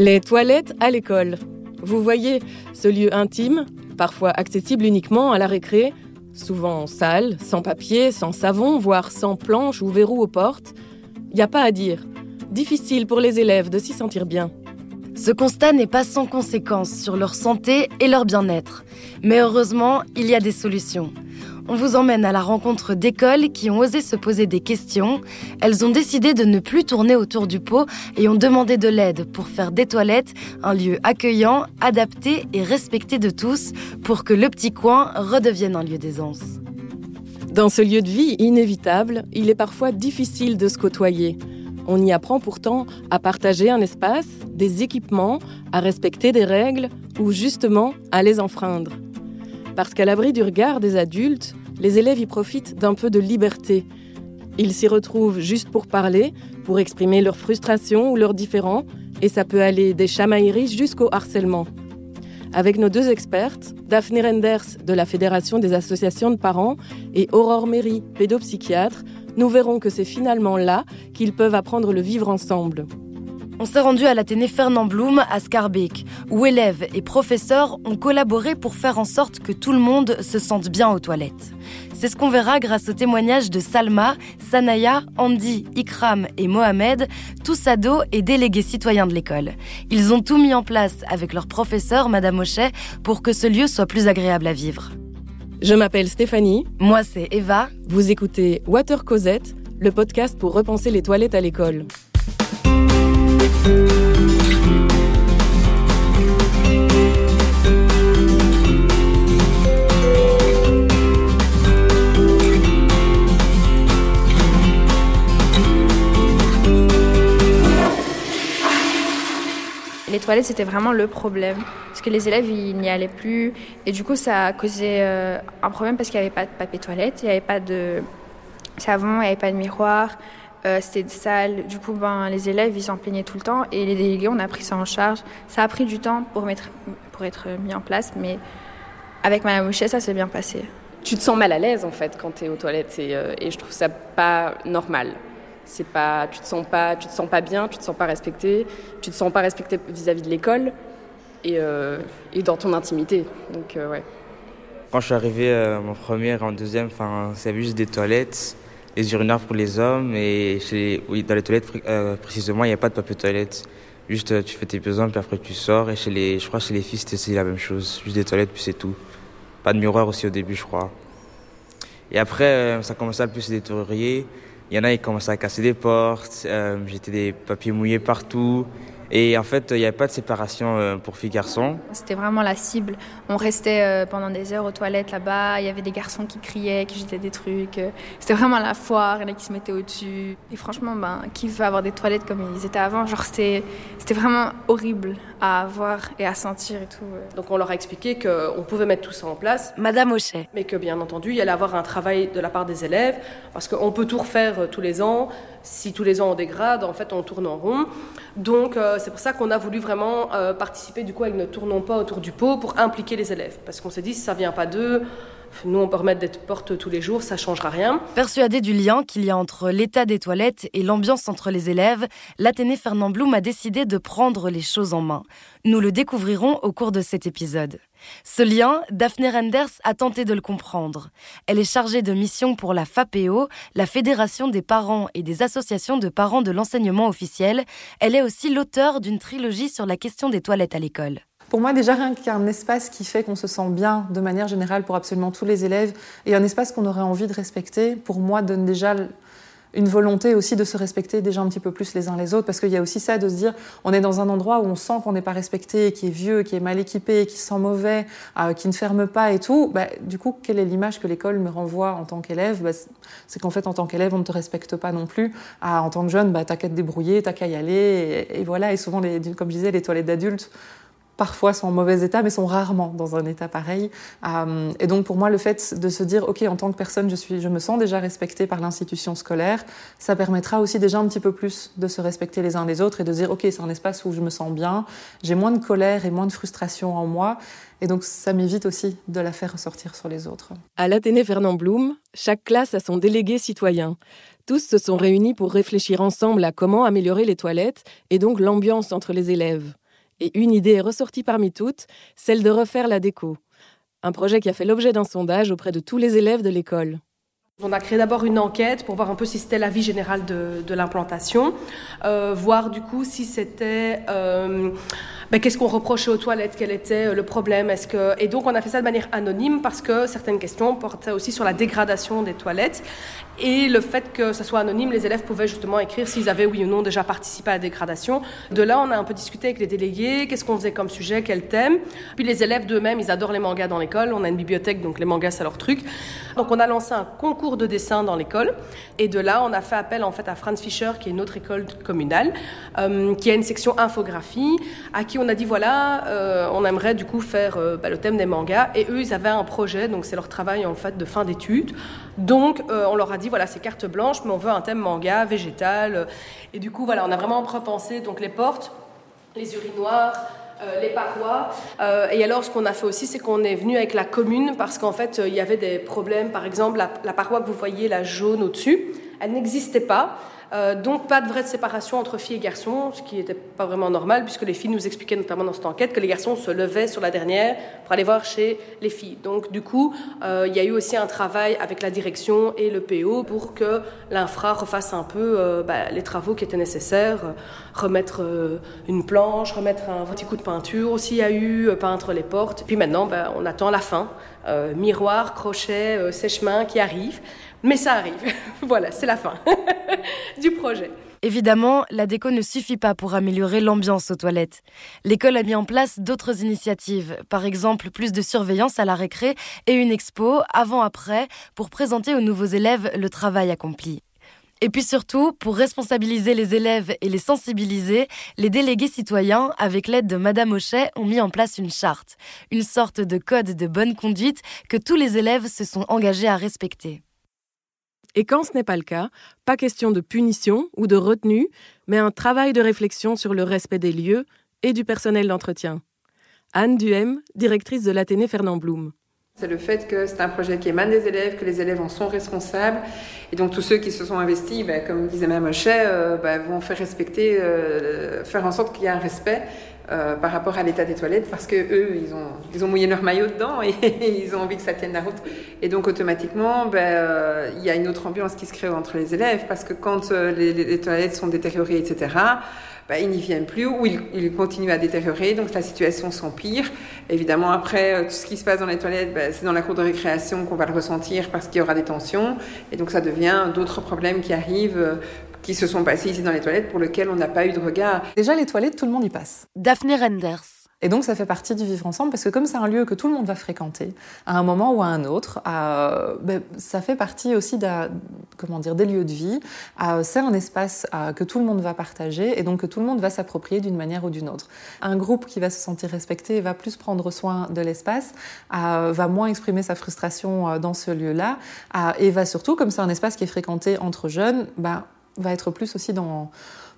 Les toilettes à l'école. Vous voyez, ce lieu intime, parfois accessible uniquement à la récré, souvent sale, sans papier, sans savon, voire sans planche ou verrou aux portes. Il n'y a pas à dire. Difficile pour les élèves de s'y sentir bien. Ce constat n'est pas sans conséquence sur leur santé et leur bien-être. Mais heureusement, il y a des solutions. On vous emmène à la rencontre d'écoles qui ont osé se poser des questions. Elles ont décidé de ne plus tourner autour du pot et ont demandé de l'aide pour faire des toilettes un lieu accueillant, adapté et respecté de tous pour que le petit coin redevienne un lieu d'aisance. Dans ce lieu de vie inévitable, il est parfois difficile de se côtoyer. On y apprend pourtant à partager un espace, des équipements, à respecter des règles ou justement à les enfreindre. Parce qu'à l'abri du regard des adultes, les élèves y profitent d'un peu de liberté. Ils s'y retrouvent juste pour parler, pour exprimer leur frustration ou leurs différends, et ça peut aller des chamailleries jusqu'au harcèlement. Avec nos deux expertes, Daphné Renders de la Fédération des associations de parents et Aurore Méry, pédopsychiatre, nous verrons que c'est finalement là qu'ils peuvent apprendre le vivre ensemble. On s'est rendu à l'Athénée Fernand Blum à Scarbeck, où élèves et professeurs ont collaboré pour faire en sorte que tout le monde se sente bien aux toilettes. C'est ce qu'on verra grâce au témoignage de Salma, Sanaya, Andy, Ikram et Mohamed, tous ados et délégués citoyens de l'école. Ils ont tout mis en place avec leur professeur, Madame Ochet, pour que ce lieu soit plus agréable à vivre. Je m'appelle Stéphanie. Moi, c'est Eva. Vous écoutez Water Cosette, le podcast pour repenser les toilettes à l'école. Les toilettes, c'était vraiment le problème. Parce que les élèves, ils n'y allaient plus. Et du coup, ça a causé euh, un problème parce qu'il n'y avait pas de papier toilette, il n'y avait pas de savon, il n'y avait pas de miroir. Euh, c'était sale. Du coup, ben, les élèves, ils s'en plaignaient tout le temps. Et les délégués, on a pris ça en charge. Ça a pris du temps pour, être mis en place. Mais avec Madame Mouchet, ça s'est bien passé. Tu te sens mal à l'aise, en fait, quand tu es aux toilettes. Et, euh, et je trouve ça pas normal c'est pas tu te sens pas tu te sens pas bien tu te sens pas respecté tu te sens pas respecté vis-à-vis de l'école et, euh, et, dans ton intimité. Donc euh, ouais. Quand je suis arrivé euh, en première en deuxième enfin c'est juste des toilettes les urinoirs pour les hommes et chez oui dans les toilettes précisément il n'y a pas de papier toilette. Juste tu fais tes besoins puis après tu sors et chez les je crois chez les filles c'était la même chose. Juste des toilettes puis c'est tout. Pas de miroir aussi au début je crois. Et après ça commençait à plus se détériorer il y en a, ils commençaient à casser des portes, euh, j'étais des papiers mouillés partout. Et en fait, il n'y avait pas de séparation euh, pour filles-garçons. C'était vraiment la cible. On restait euh, pendant des heures aux toilettes là-bas. Il y avait des garçons qui criaient, qui jetaient des trucs. C'était vraiment la foire. Il y en a qui se mettaient au-dessus. Et franchement, ben, qui veut avoir des toilettes comme ils étaient avant? Genre, vraiment horrible à voir et à sentir et tout. Donc, on leur a expliqué qu'on pouvait mettre tout ça en place. Madame Ochet. Mais que, bien entendu, il y allait avoir un travail de la part des élèves. Parce qu'on peut tout refaire tous les ans. Si tous les ans on dégrade, en fait, on tourne en rond. Donc, c'est pour ça qu'on a voulu vraiment euh, participer du coup avec ne tournons pas autour du pot pour impliquer les élèves. Parce qu'on s'est dit, si ça vient pas d'eux, nous on peut remettre des portes tous les jours, ça changera rien. Persuadé du lien qu'il y a entre l'état des toilettes et l'ambiance entre les élèves, l'Athénée Fernand Blum a décidé de prendre les choses en main. Nous le découvrirons au cours de cet épisode. Ce lien, Daphné Renders a tenté de le comprendre. Elle est chargée de mission pour la FAPEO, la Fédération des parents et des associations de parents de l'enseignement officiel. Elle est aussi l'auteur d'une trilogie sur la question des toilettes à l'école. Pour moi, déjà, rien qu'il espace qui fait qu'on se sent bien de manière générale pour absolument tous les élèves et un espace qu'on aurait envie de respecter, pour moi, donne déjà une volonté aussi de se respecter déjà un petit peu plus les uns les autres, parce qu'il y a aussi ça de se dire, on est dans un endroit où on sent qu'on n'est pas respecté, qui est vieux, qui est mal équipé, qui sent mauvais, euh, qui ne ferme pas et tout. Bah, du coup, quelle est l'image que l'école me renvoie en tant qu'élève? Bah, C'est qu'en fait, en tant qu'élève, on ne te respecte pas non plus. Ah, en tant que jeune, bah, t'as qu'à te débrouiller, t'as qu'à y aller, et, voilà. Et souvent, comme je disais, les toilettes d'adultes parfois sont en mauvais état, mais sont rarement dans un état pareil. Euh, et donc pour moi, le fait de se dire, ok, en tant que personne, je suis, je me sens déjà respectée par l'institution scolaire, ça permettra aussi déjà un petit peu plus de se respecter les uns les autres et de dire, ok, c'est un espace où je me sens bien, j'ai moins de colère et moins de frustration en moi. Et donc, ça m'évite aussi de la faire ressortir sur les autres. À l'Athénée Fernand Blum, chaque classe a son délégué citoyen. Tous se sont réunis pour réfléchir ensemble à comment améliorer les toilettes et donc l'ambiance entre les élèves. Et une idée est ressortie parmi toutes, celle de refaire la déco. Un projet qui a fait l'objet d'un sondage auprès de tous les élèves de l'école. On a créé d'abord une enquête pour voir un peu si c'était la vie générale de, l'implantation, euh, voir du coup si c'était euh, ben, qu'est-ce qu'on reprochait aux toilettes, quel était euh, le problème, est-ce que et donc on a fait ça de manière anonyme parce que certaines questions portaient aussi sur la dégradation des toilettes et le fait que ça soit anonyme, les élèves pouvaient justement écrire s'ils avaient oui ou non déjà participé à la dégradation. De là, on a un peu discuté avec les délégués, qu'est-ce qu'on faisait comme sujet, quel thème. Puis les élèves d'eux-mêmes, ils adorent les mangas dans l'école. On a une bibliothèque, donc les mangas, c'est leur truc. Donc on a lancé un concours de dessin dans l'école. Et de là, on a fait appel en fait à Franz Fischer, qui est une autre école communale, euh, qui a une section infographie, à qui on a dit voilà, euh, on aimerait du coup faire euh, bah, le thème des mangas. Et eux, ils avaient un projet, donc c'est leur travail en fait de fin d'études. Donc on leur a dit voilà, c'est carte blanche, mais on veut un thème manga, végétal. Et du coup, voilà, on a vraiment repensé donc les portes, les urinoirs, euh, les parois. Euh, et alors, ce qu'on a fait aussi, c'est qu'on est venu avec la commune parce qu'en fait, il y avait des problèmes. Par exemple, la paroi que vous voyez, la jaune au-dessus, elle n'existait pas. Euh, donc pas de vraie séparation entre filles et garçons, ce qui n'était pas vraiment normal, puisque les filles nous expliquaient notamment dans cette enquête que les garçons se levaient sur la dernière pour aller voir chez les filles. Donc du coup, euh, il y a eu aussi un travail avec la direction et le PO pour que l'infra refasse un peu euh, bah, les travaux qui étaient nécessaires, remettre une planche, remettre un petit coup de peinture aussi il y a eu, peindre les portes. Puis maintenant, bah, on attend la fin, miroir, crochet, sèche-main qui arrive. Mais ça arrive. voilà, c'est la fin du projet. Évidemment, la déco ne suffit pas pour améliorer l'ambiance aux toilettes. L'école a mis en place d'autres initiatives, par exemple plus de surveillance à la récré et une expo avant-après pour présenter aux nouveaux élèves le travail accompli. Et puis surtout, pour responsabiliser les élèves et les sensibiliser, les délégués citoyens, avec l'aide de Madame Auchet, ont mis en place une charte, une sorte de code de bonne conduite que tous les élèves se sont engagés à respecter. Et quand ce n'est pas le cas, pas question de punition ou de retenue, mais un travail de réflexion sur le respect des lieux et du personnel d'entretien. Anne Duhem, directrice de l'Athénée Fernand Blum. C'est le fait que c'est un projet qui émane des élèves, que les élèves en sont responsables. Et donc tous ceux qui se sont investis, ben, comme disait Mme Hochet, euh, ben, vont faire respecter, euh, faire en sorte qu'il y ait un respect euh, par rapport à l'état des toilettes parce que eux ils ont ils ont mouillé leur maillot dedans et ils ont envie que ça tienne la route. Et donc automatiquement ben euh, il y a une autre ambiance qui se crée entre les élèves parce que quand euh, les, toilettes sont détériorées etc ben, ils n'y viennent plus ou ils, continuent à détériorer. Donc la situation s'empire. Évidemment après tout ce qui se passe dans les toilettes ben, c'est dans la cour de récréation qu'on va le ressentir parce qu'il y aura des tensions. Et donc ça devient d'autres problèmes qui arrivent qui se sont passés ici dans les toilettes pour lesquels on n'a pas eu de regard. Déjà, les toilettes, tout le monde y passe. Daphné Renders. Et donc ça fait partie du vivre ensemble parce que comme c'est un lieu que tout le monde va fréquenter à un moment ou à un autre, euh, ben, ça fait partie aussi comment dire, des lieux de vie. Euh, c'est un espace euh, que tout le monde va partager et donc que tout le monde va s'approprier d'une manière ou d'une autre. Un groupe qui va se sentir respecté va plus prendre soin de l'espace, va moins exprimer sa frustration dans ce lieu-là et va surtout, comme c'est un espace qui est fréquenté entre jeunes, ben, va être plus aussi dans,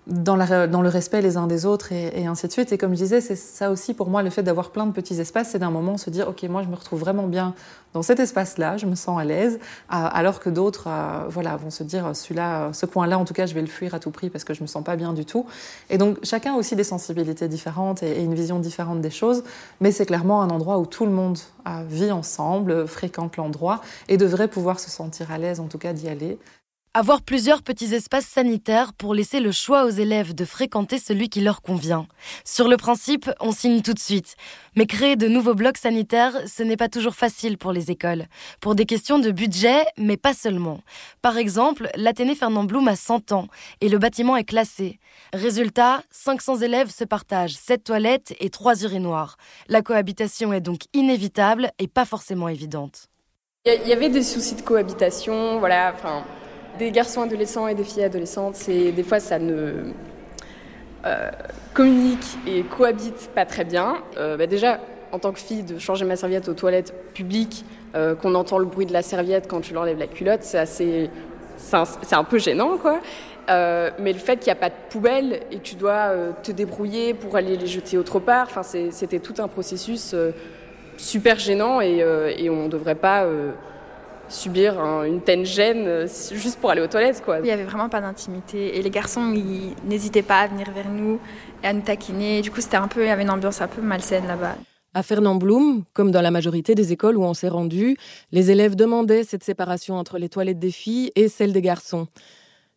dans, le respect les uns des autres et, ainsi de suite. Et comme je disais, c'est ça aussi pour moi, le fait d'avoir plein de petits espaces, c'est d'un moment se dire, OK, moi je me retrouve vraiment bien dans cet espace-là, je me sens à l'aise, alors que d'autres euh, voilà, vont se dire, celui-là, ce coin-là, en tout cas, je vais le fuir à tout prix parce que je me sens pas bien du tout. Et donc chacun a aussi des sensibilités différentes et, une vision différente des choses, mais c'est clairement un endroit où tout le monde euh, vit ensemble, fréquente l'endroit et devrait pouvoir se sentir à l'aise, en tout cas, d'y aller. Avoir plusieurs petits espaces sanitaires pour laisser le choix aux élèves de fréquenter celui qui leur convient. Sur le principe, on signe tout de suite. Mais créer de nouveaux blocs sanitaires, ce n'est pas toujours facile pour les écoles. Pour des questions de budget, mais pas seulement. Par exemple, l'Athénée Fernand Blum a 100 ans et le bâtiment est classé. Résultat, 500 élèves se partagent 7 toilettes et 3 urinoirs. La cohabitation est donc inévitable et pas forcément évidente. Il y avait des soucis de cohabitation, voilà, des garçons adolescents et des filles adolescentes, c'est des fois ça ne euh, communique et cohabite pas très bien. Euh, bah déjà, en tant que fille, de changer ma serviette aux toilettes publiques, euh, qu'on entend le bruit de la serviette quand tu l'enlèves la culotte, c'est assez, c'est un, peu gênant, quoi. mais le fait qu'il n'y a pas de poubelle et tu dois te débrouiller pour aller les jeter autre part, enfin, c'était tout un processus super gênant et, et on ne devrait pas subir une telle gêne juste pour aller aux toilettes. Quoi. Il n'y avait vraiment pas d'intimité. Et les garçons, ils n'hésitaient pas à venir vers nous et à nous taquiner. Du coup, c'était un peu, il y avait une ambiance un peu malsaine là-bas. À Fernand Blum, comme dans la majorité des écoles où on s'est rendu, les élèves demandaient cette séparation entre les toilettes des filles et celles des garçons.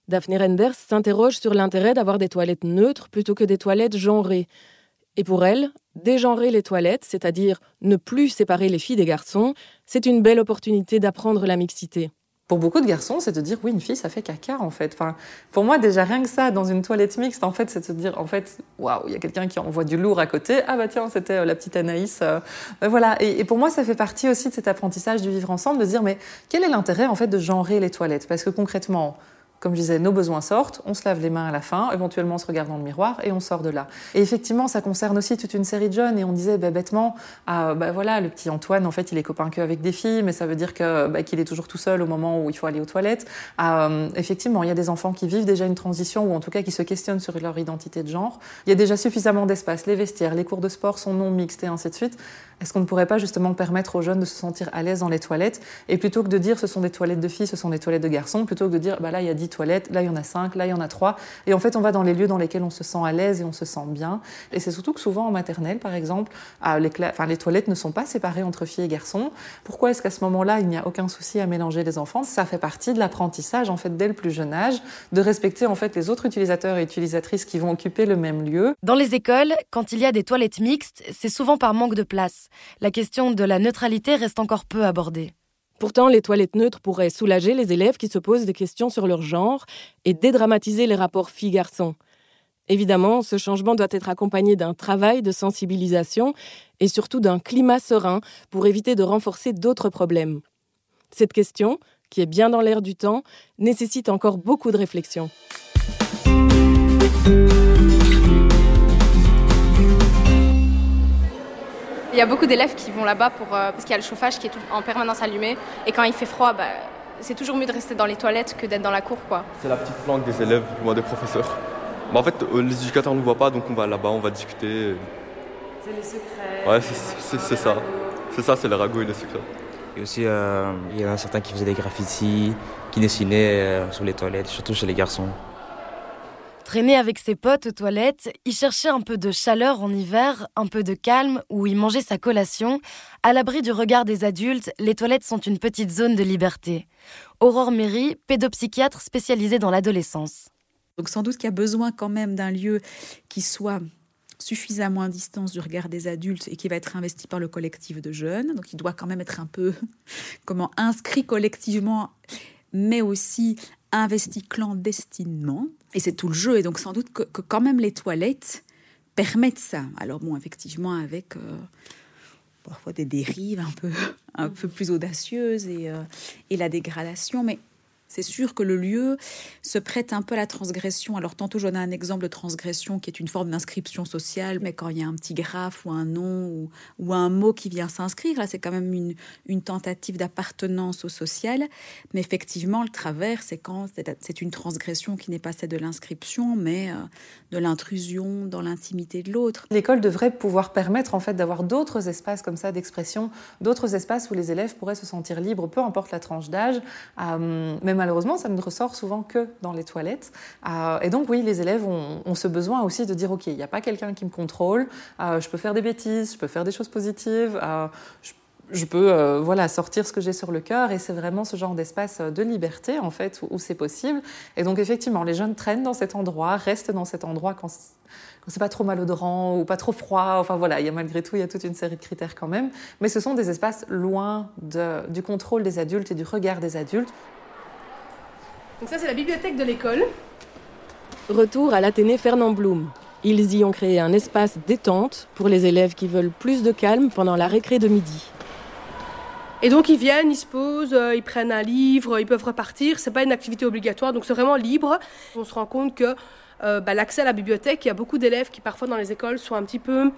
Daphne Renders s'interroge sur l'intérêt d'avoir des toilettes neutres plutôt que des toilettes genrées. Et pour elle, dégenrer les toilettes, c'est-à-dire ne plus séparer les filles des garçons, c'est une belle opportunité d'apprendre la mixité. Pour beaucoup de garçons, c'est de dire oui, une fille, ça fait caca en fait. Enfin, pour moi, déjà rien que ça, dans une toilette mixte, en fait, c'est de se dire en fait, waouh, il y a quelqu'un qui envoie du lourd à côté. Ah bah tiens, c'était euh, la petite Anaïs. Euh. Ben voilà. Et, pour moi, ça fait partie aussi de cet apprentissage du vivre ensemble, de dire mais quel est l'intérêt en fait de genrer les toilettes? Parce que concrètement, comme je disais, nos besoins sortent, on se lave les mains à la fin, éventuellement on se regarde dans le miroir et on sort de là. Et effectivement, ça concerne aussi toute une série de jeunes et on disait bah, bêtement, ah, bah, voilà, le petit Antoine, en fait, il est copain qu'avec des filles, mais ça veut dire que bah, qu'il est toujours tout seul au moment où il faut aller aux toilettes. Ah, euh, effectivement, il y a des enfants qui vivent déjà une transition ou en tout cas qui se questionnent sur leur identité de genre. Il y a déjà suffisamment d'espace, les vestiaires, les cours de sport sont non mixtes et ainsi de suite. Est-ce qu'on ne pourrait pas justement permettre aux jeunes de se sentir à l'aise dans les toilettes Et plutôt que de dire ce sont des toilettes de filles, ce sont des toilettes de garçons, plutôt que de dire bah là il y a 10 toilettes, là il y en a 5, là il y en a 3. Et en fait, on va dans les lieux dans lesquels on se sent à l'aise et on se sent bien. Et c'est surtout que souvent en maternelle, par exemple, ah, les, enfin, les toilettes ne sont pas séparées entre filles et garçons. Pourquoi est-ce qu'à ce, moment-là, il n'y a aucun souci à mélanger les enfants? Ça fait partie de l'apprentissage en fait dès le plus jeune âge, de respecter en fait les autres utilisateurs et utilisatrices qui vont occuper le même lieu. Dans les écoles, quand il y a des toilettes mixtes, c'est souvent par manque de place. La question de la neutralité reste encore peu abordée. Pourtant, les toilettes neutres pourraient soulager les élèves qui se posent des questions sur leur genre et dédramatiser les rapports filles-garçons. Évidemment, ce changement doit être accompagné d'un travail de sensibilisation et surtout d'un climat serein pour éviter de renforcer d'autres problèmes. Cette question, qui est bien dans l'air du temps, nécessite encore beaucoup de réflexion. Il y a beaucoup d'élèves qui vont là-bas pour, euh, parce qu'il y a le chauffage qui est en permanence allumé. Et quand il fait froid, bah, c'est toujours mieux de rester dans les toilettes que d'être dans la cour. quoi. C'est la petite planque des élèves, moi des professeurs. Bah, en fait, euh, les éducateurs ne nous voient pas, donc on va là-bas, on va discuter. C'est les secrets. Ouais, c'est ça. C'est ça, c'est le ragots et les secrets. Et aussi, euh, il y en a certains qui faisaient des graffitis, qui dessinaient sur les toilettes, surtout chez les garçons. Traîner avec ses potes aux toilettes, y chercher un peu de chaleur en hiver, un peu de calme, ou y manger sa collation, à l'abri du regard des adultes, les toilettes sont une petite zone de liberté. Aurore Méry, pédopsychiatre spécialisée dans l'adolescence. Donc sans doute qu'il y a besoin quand même d'un lieu qui soit suffisamment à distance du regard des adultes et qui va être investi par le collectif de jeunes. Donc il doit quand même être un peu comment inscrit collectivement mais aussi investi clandestinement. Et c'est tout le jeu. Et donc sans doute que, quand même les toilettes permettent ça. Alors bon, effectivement, avec euh, parfois des dérives un peu, un peu plus audacieuses et, euh, et la dégradation. Mais c'est sûr que le lieu se prête un peu à la transgression. Alors tantôt j'en ai un exemple de transgression qui est une forme d'inscription sociale, mais quand il y a un petit graphe ou un nom ou, un mot qui vient s'inscrire, là c'est quand même une, tentative d'appartenance au social. Mais effectivement, le travers, c'est quand c'est une transgression qui n'est pas celle de l'inscription, mais euh, de l'intrusion dans l'intimité de l'autre. L'école devrait pouvoir permettre en fait d'avoir d'autres espaces comme ça d'expression, d'autres espaces où les élèves pourraient se sentir libres, peu importe la tranche d'âge, même malheureusement, ça ne ressort souvent que dans les toilettes. Euh, et donc, oui, les élèves ont, ce besoin aussi de dire, OK, il n'y a pas quelqu'un qui me contrôle, euh, je peux faire des bêtises, je peux faire des choses positives, euh, je, peux voilà, sortir ce que j'ai sur le cœur. Et c'est vraiment ce genre d'espace de liberté, en fait, où, c'est possible. Et donc, effectivement, les jeunes traînent dans cet endroit, restent dans cet endroit quand c'est pas trop malodorant ou pas trop froid. Enfin voilà, il y a malgré tout, il y a toute une série de critères quand même. Mais ce sont des espaces loin du contrôle des adultes et du regard des adultes. Donc ça, c'est la bibliothèque de l'école. Retour à l'Athénée Fernand Blum. Ils y ont créé un espace détente pour les élèves qui veulent plus de calme pendant la récré de midi. Et donc ils viennent, ils se posent, euh, ils prennent un livre, ils peuvent repartir. C'est pas une activité obligatoire, donc c'est vraiment libre. On se rend compte que euh, bah, l'accès à la bibliothèque, il y a beaucoup d'élèves qui parfois dans les écoles sont un petit peu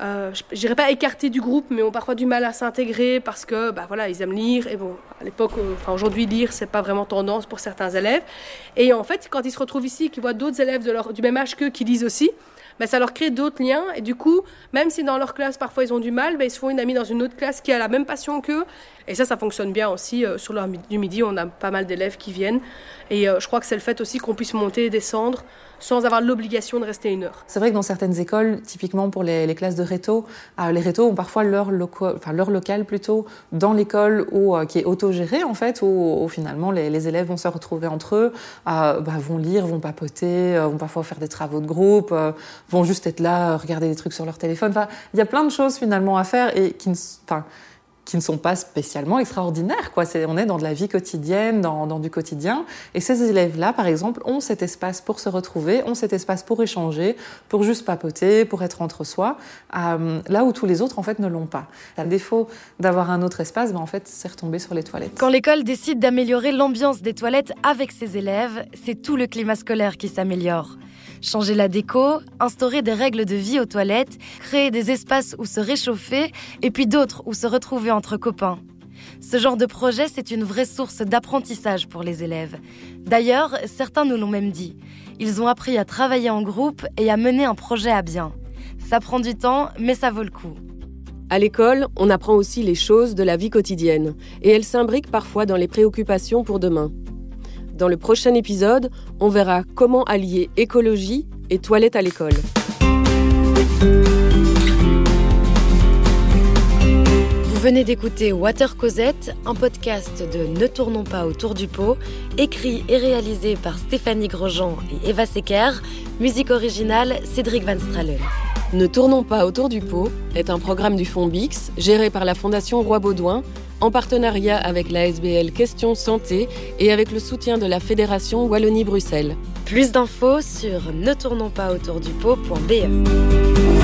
euh, je dirais pas écartés du groupe, mais ont parfois du mal à s'intégrer parce que, bah voilà, ils aiment lire. Et bon, à l'époque, enfin aujourd'hui, lire, c'est pas vraiment tendance pour certains élèves. Et en fait, quand ils se retrouvent ici, qu'ils voient d'autres élèves du même âge qu'eux qui lisent aussi, ben, ça leur crée d'autres liens. Et du coup, même si dans leur classe, parfois ils ont du mal, ben, ils se font une amie dans une autre classe qui a la même passion qu'eux. Et ça, ça fonctionne bien aussi. Euh, sur l'heure midi, on a pas mal d'élèves qui viennent. Et euh, je crois que c'est le fait aussi qu'on puisse monter et descendre sans avoir l'obligation de rester une heure. C'est vrai que dans certaines écoles, typiquement pour les, classes de réto, euh, les rétos ont parfois leur, local plutôt dans l'école euh, qui est autogéré en fait, où, finalement les, élèves vont se retrouver entre eux, euh, bah, vont lire, vont papoter, vont parfois faire des travaux de groupe, vont juste être là, regarder des trucs sur leur téléphone. Il y a plein de choses finalement à faire et qui ne, enfin, qui ne sont pas spécialement extraordinaires. Quoi. on est dans de la vie quotidienne, dans, du quotidien. Et ces élèves-là, par exemple, ont cet espace pour se retrouver, ont cet espace pour échanger, pour juste papoter, pour être entre soi, euh, là où tous les autres, en fait, ne l'ont pas. À défaut d'avoir un autre espace, ben, en fait, c'est retombé sur les toilettes. Quand l'école décide d'améliorer l'ambiance des toilettes avec ses élèves, c'est tout le climat scolaire qui s'améliore. Changer la déco, instaurer des règles de vie aux toilettes, créer des espaces où se réchauffer et puis d'autres où se retrouver entre copains. Ce genre de projet, c'est une vraie source d'apprentissage pour les élèves. D'ailleurs, certains nous l'ont même dit. Ils ont appris à travailler en groupe et à mener un projet à bien. Ça prend du temps, mais ça vaut le coup. À l'école, on apprend aussi les choses de la vie quotidienne, et elles s'imbriquent parfois dans les préoccupations pour demain. Dans le prochain épisode, on verra comment allier écologie et toilettes à l'école. Vous venez d'écouter Water Cosette, un podcast de Ne tournons pas autour du pot, écrit et réalisé par Stéphanie Grosjean et Eva Secker, musique originale Cédric Van Stralen. Ne tournons pas autour du pot est un programme du Fonds Bix géré par la Fondation Roi Baudouin en partenariat avec la SBL Question Santé et avec le soutien de la Fédération Wallonie-Bruxelles. Plus d'infos sur ne tournons pas autour du pot.be.